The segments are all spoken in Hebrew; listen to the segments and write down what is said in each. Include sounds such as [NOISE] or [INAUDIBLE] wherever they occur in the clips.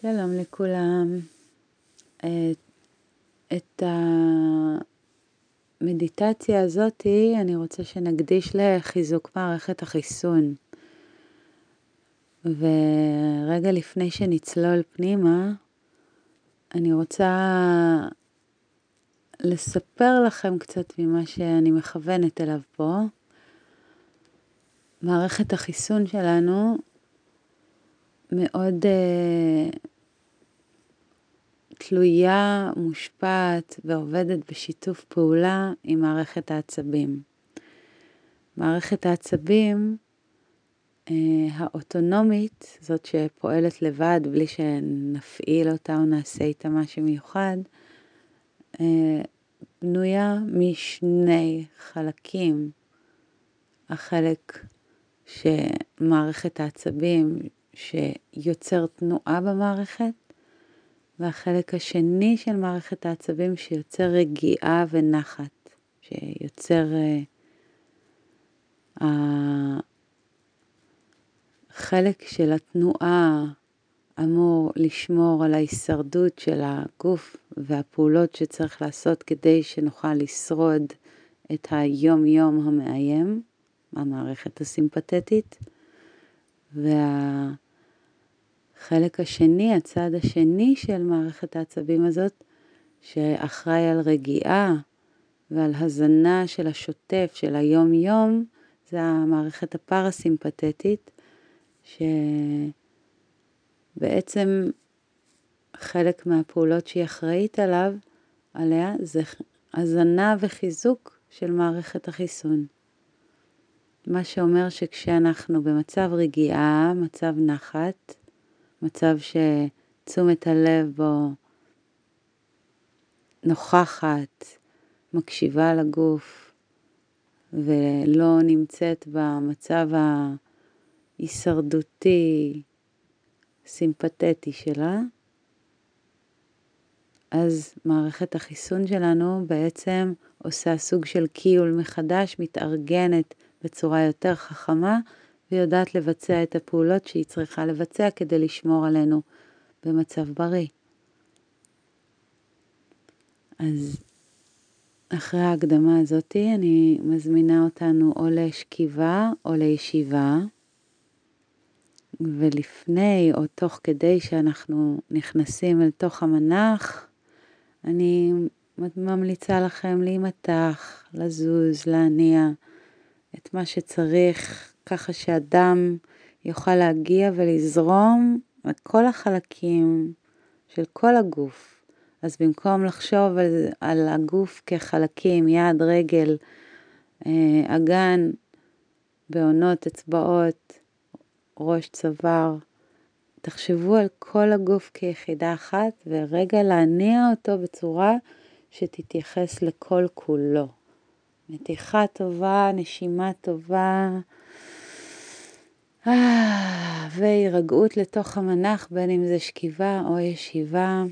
שלום לכולם. את המדיטציה הזאתי אני רוצה שנקדיש לחיזוק מערכת החיסון. ורגע לפני שנצלול פנימה, אני רוצה לספר לכם קצת ממה שאני מכוונת אליו פה. מערכת החיסון שלנו מאוד uh, תלויה, מושפעת ועובדת בשיתוף פעולה עם מערכת העצבים. מערכת העצבים uh, האוטונומית, זאת שפועלת לבד בלי שנפעיל אותה או נעשה איתה משהו מיוחד, uh, בנויה משני חלקים. החלק שמערכת העצבים שיוצר תנועה במערכת, והחלק השני של מערכת העצבים שיוצר רגיעה ונחת, שיוצר uh, החלק של התנועה אמור לשמור על ההישרדות של הגוף והפעולות שצריך לעשות כדי שנוכל לשרוד את היום-יום המאיים, המערכת הסימפתטית, והחלק השני, הצד השני של מערכת העצבים הזאת, שאחראי על רגיעה ועל הזנה של השוטף, של היום-יום, זה המערכת הפרסימפתטית, שבעצם חלק מהפעולות שהיא אחראית עליו, עליה, זה הזנה וחיזוק של מערכת החיסון. מה שאומר שכשאנחנו במצב רגיעה, מצב נחת, מצב שתשומת הלב בו נוכחת, מקשיבה לגוף ולא נמצאת במצב ההישרדותי, סימפתטי שלה, אז מערכת החיסון שלנו בעצם עושה סוג של קיול מחדש, מתארגנת בצורה יותר חכמה, ויודעת לבצע את הפעולות שהיא צריכה לבצע כדי לשמור עלינו במצב בריא. אז אחרי ההקדמה הזאתי אני מזמינה אותנו או לשכיבה או לישיבה, ולפני או תוך כדי שאנחנו נכנסים אל תוך המנח, אני ממליצה לכם להימתח, לזוז, להניע את מה שצריך, ככה שאדם יוכל להגיע ולזרום לכל החלקים של כל הגוף. אז במקום לחשוב על, על הגוף כחלקים, יד, רגל, אה, אגן, בעונות, אצבעות, ראש, צוואר, תחשבו על כל הגוף כיחידה אחת, ורגע להניע אותו בצורה שתתייחס לכל כולו. מתיחה טובה, נשימה טובה, והירגעות לתוך המנח, בין אם זה שכיבה או ישיבה.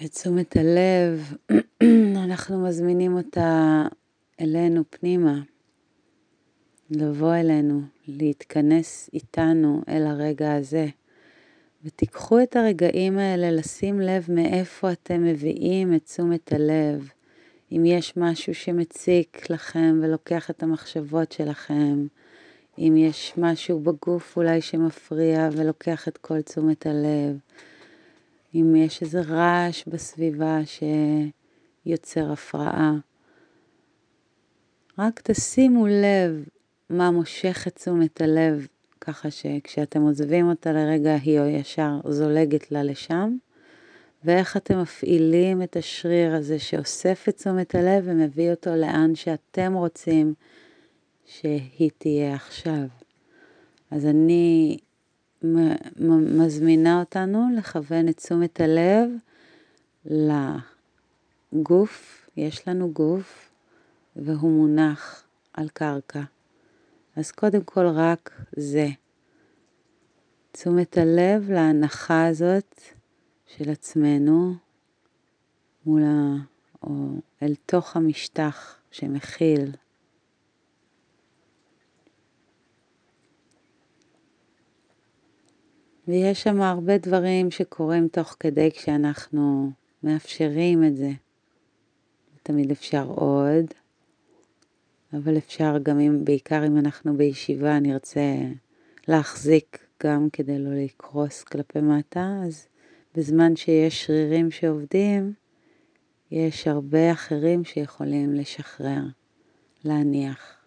ותשומת הלב, [CLEARS THROAT] אנחנו מזמינים אותה אלינו פנימה. לבוא אלינו, להתכנס איתנו אל הרגע הזה. ותיקחו את הרגעים האלה לשים לב מאיפה אתם מביאים את תשומת הלב. אם יש משהו שמציק לכם ולוקח את המחשבות שלכם, אם יש משהו בגוף אולי שמפריע ולוקח את כל תשומת הלב, אם יש איזה רעש בסביבה שיוצר הפרעה. רק תשימו לב מה מושך את תשומת הלב, ככה שכשאתם עוזבים אותה לרגע היא או ישר זולגת לה לשם, ואיך אתם מפעילים את השריר הזה שאוסף את תשומת הלב ומביא אותו לאן שאתם רוצים שהיא תהיה עכשיו. אז אני מזמינה אותנו לכוון את תשומת הלב לגוף, יש לנו גוף, והוא מונח על קרקע. אז קודם כל רק זה. תשומת הלב להנחה הזאת של עצמנו מול ה... או אל תוך המשטח שמכיל. ויש שם הרבה דברים שקורים תוך כדי כשאנחנו מאפשרים את זה. תמיד אפשר עוד, אבל אפשר גם אם, בעיקר אם אנחנו בישיבה, נרצה להחזיק גם כדי לא לקרוס כלפי מטה, אז בזמן שיש שרירים שעובדים, יש הרבה אחרים שיכולים לשחרר, להניח.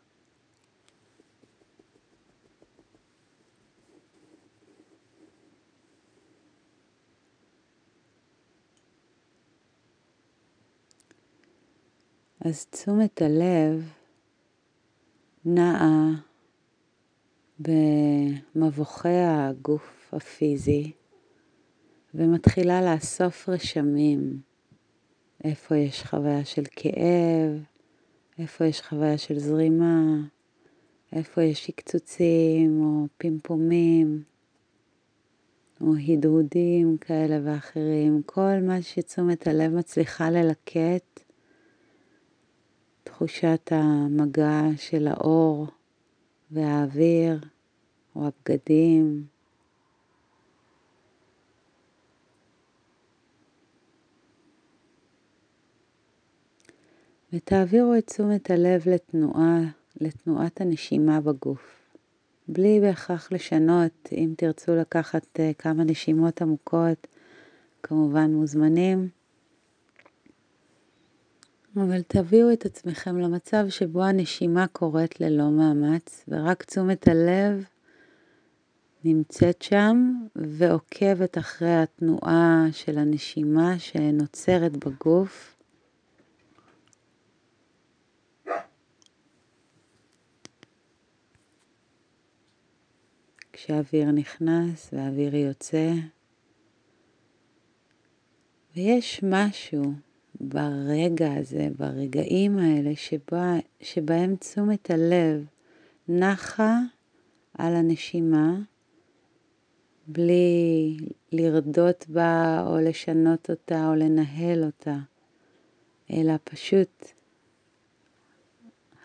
אז תשומת הלב נעה במבוכי הגוף הפיזי ומתחילה לאסוף רשמים. איפה יש חוויה של כאב, איפה יש חוויה של זרימה, איפה יש שקצוצים או פמפומים או הדהודים כאלה ואחרים. כל מה שתשומת הלב מצליחה ללקט, תחושת המגע של האור והאוויר או הבגדים. ותעבירו את תשומת הלב לתנועה, לתנועת הנשימה בגוף. בלי בהכרח לשנות, אם תרצו לקחת אה, כמה נשימות עמוקות, כמובן מוזמנים. אבל תביאו את עצמכם למצב שבו הנשימה קורית ללא מאמץ, ורק תשומת הלב נמצאת שם ועוקבת אחרי התנועה של הנשימה שנוצרת בגוף. כשאוויר נכנס ואוויר יוצא. ויש משהו ברגע הזה, ברגעים האלה, שבה, שבהם תשומת הלב נחה על הנשימה, בלי לרדות בה או לשנות אותה או לנהל אותה, אלא פשוט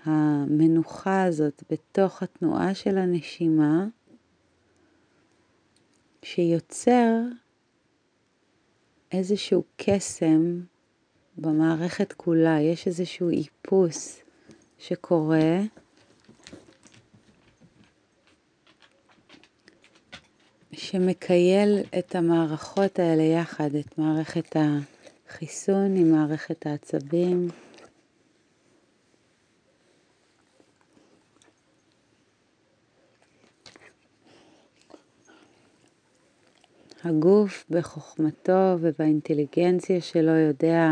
המנוחה הזאת בתוך התנועה של הנשימה, שיוצר איזשהו קסם במערכת כולה, יש איזשהו איפוס שקורה. שמקייל את המערכות האלה יחד, את מערכת החיסון עם מערכת העצבים. הגוף בחוכמתו ובאינטליגנציה שלו יודע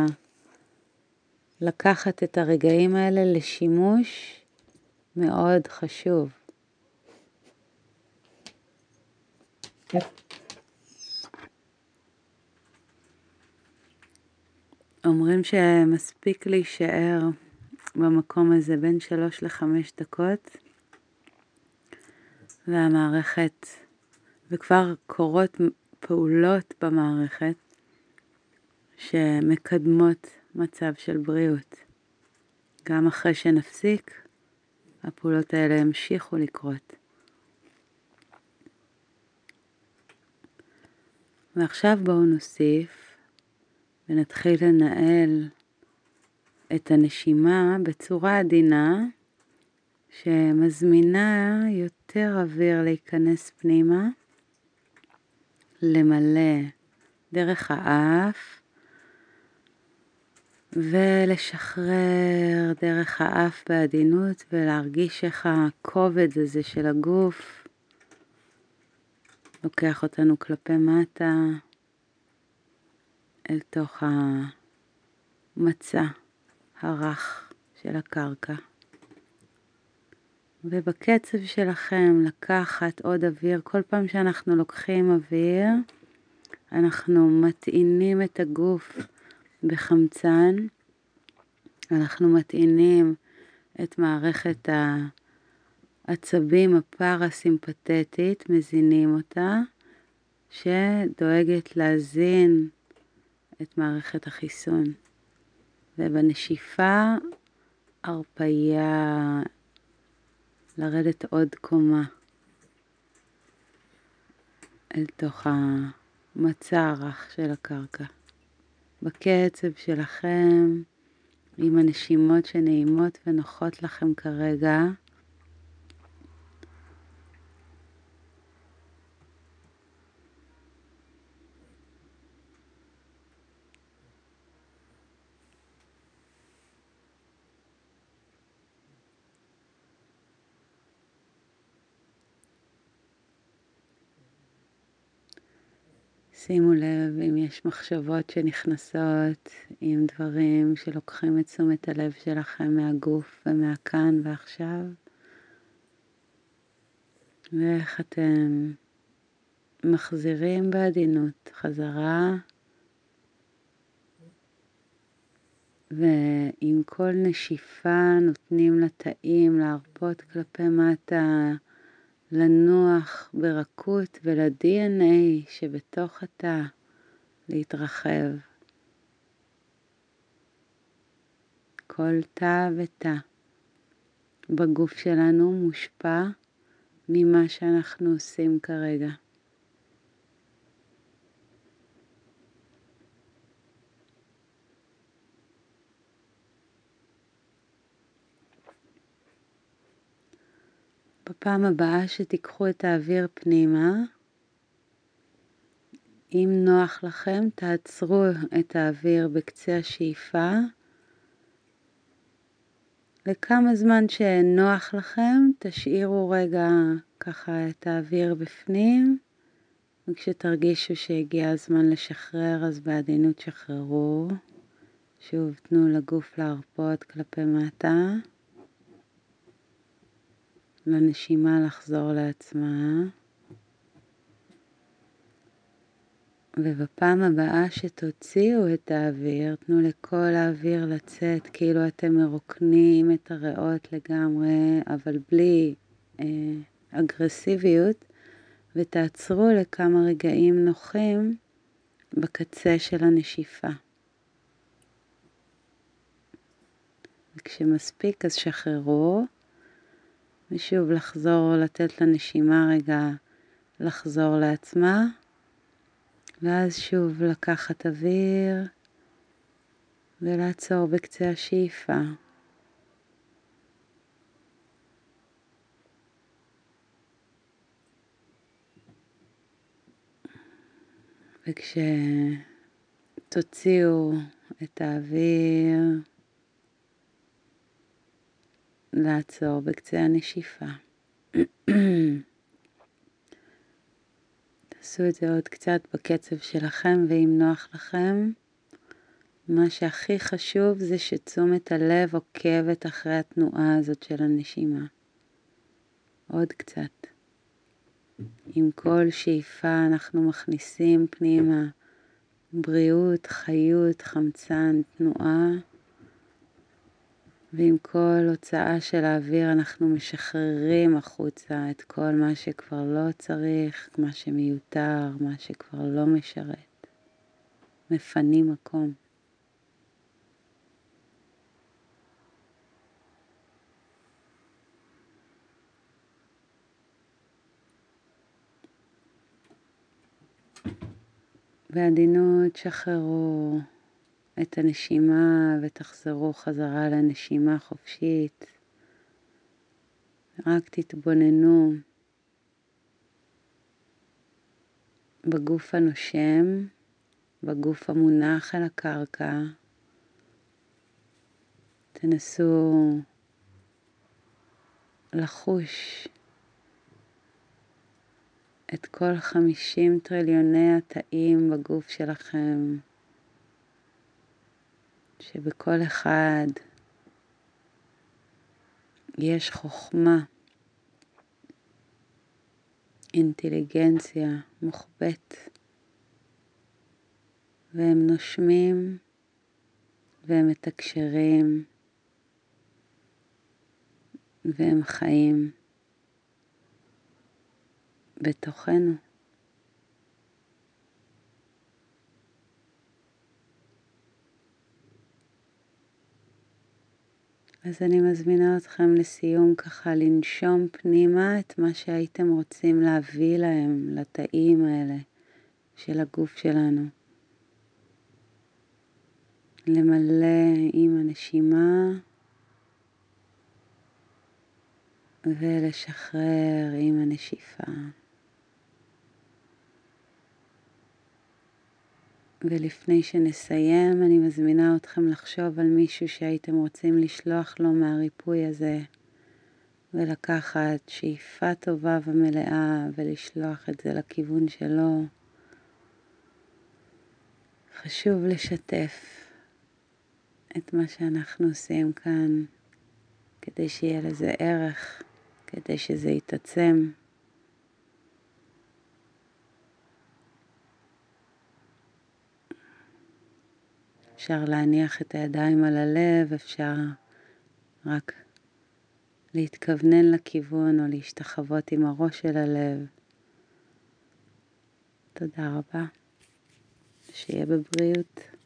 לקחת את הרגעים האלה לשימוש מאוד חשוב. אומרים שמספיק להישאר במקום הזה בין שלוש לחמש דקות והמערכת, וכבר קורות פעולות במערכת שמקדמות מצב של בריאות. גם אחרי שנפסיק, הפעולות האלה ימשיכו לקרות. ועכשיו בואו נוסיף ונתחיל לנהל את הנשימה בצורה עדינה שמזמינה יותר אוויר להיכנס פנימה, למלא דרך האף ולשחרר דרך האף בעדינות ולהרגיש איך הכובד הזה של הגוף לוקח אותנו כלפי מטה אל תוך המצע הרך של הקרקע. ובקצב שלכם לקחת עוד אוויר, כל פעם שאנחנו לוקחים אוויר, אנחנו מטעינים את הגוף בחמצן. אנחנו מטעינים את מערכת העצבים הפרסימפטית, מזינים אותה, שדואגת להזין את מערכת החיסון. ובנשיפה הרפייה, לרדת עוד קומה. אל תוך המצע הרך של הקרקע. בקצב שלכם, עם הנשימות שנעימות ונוחות לכם כרגע, שימו לב אם יש מחשבות שנכנסות עם דברים שלוקחים את תשומת הלב שלכם מהגוף ומהכאן ועכשיו, ואיך אתם מחזירים בעדינות חזרה, ועם כל נשיפה נותנים לתאים להרפות כלפי מטה. לנוח ברכות ול-DNA שבתוך התא להתרחב. כל תא ותא בגוף שלנו מושפע ממה שאנחנו עושים כרגע. בפעם הבאה שתיקחו את האוויר פנימה, אם נוח לכם, תעצרו את האוויר בקצה השאיפה. לכמה זמן שנוח לכם, תשאירו רגע ככה את האוויר בפנים, וכשתרגישו שהגיע הזמן לשחרר, אז בעדינות שחררו. שוב, תנו לגוף להרפות כלפי מטה. לנשימה לחזור לעצמה. ובפעם הבאה שתוציאו את האוויר, תנו לכל האוויר לצאת כאילו אתם מרוקנים את הריאות לגמרי, אבל בלי אה, אגרסיביות, ותעצרו לכמה רגעים נוחים בקצה של הנשיפה. וכשמספיק אז שחררו. ושוב לחזור, לתת לנשימה רגע לחזור לעצמה, ואז שוב לקחת אוויר ולעצור בקצה השאיפה. וכשתוציאו את האוויר, לעצור בקצה הנשיפה. תעשו את זה עוד קצת בקצב שלכם, ואם נוח לכם, מה שהכי חשוב זה שתשומת הלב עוקבת אחרי התנועה הזאת של הנשימה. עוד קצת. עם כל שאיפה אנחנו מכניסים פנימה בריאות, חיות, חמצן, תנועה. ועם כל הוצאה של האוויר אנחנו משחררים החוצה את כל מה שכבר לא צריך, מה שמיותר, מה שכבר לא משרת. מפנים מקום. בעדינות שחררו את הנשימה ותחזרו חזרה לנשימה חופשית. רק תתבוננו בגוף הנושם, בגוף המונח על הקרקע. תנסו לחוש את כל חמישים טריליוני התאים בגוף שלכם. שבכל אחד יש חוכמה, אינטליגנציה מוחבאת, והם נושמים והם מתקשרים והם חיים בתוכנו. אז אני מזמינה אתכם לסיום ככה לנשום פנימה את מה שהייתם רוצים להביא להם, לתאים האלה של הגוף שלנו. למלא עם הנשימה ולשחרר עם הנשיפה. ולפני שנסיים, אני מזמינה אתכם לחשוב על מישהו שהייתם רוצים לשלוח לו מהריפוי הזה, ולקחת שאיפה טובה ומלאה ולשלוח את זה לכיוון שלו. חשוב לשתף את מה שאנחנו עושים כאן, כדי שיהיה לזה ערך, כדי שזה יתעצם. אפשר להניח את הידיים על הלב, אפשר רק להתכוונן לכיוון או להשתחוות עם הראש של הלב. תודה רבה, שיהיה בבריאות.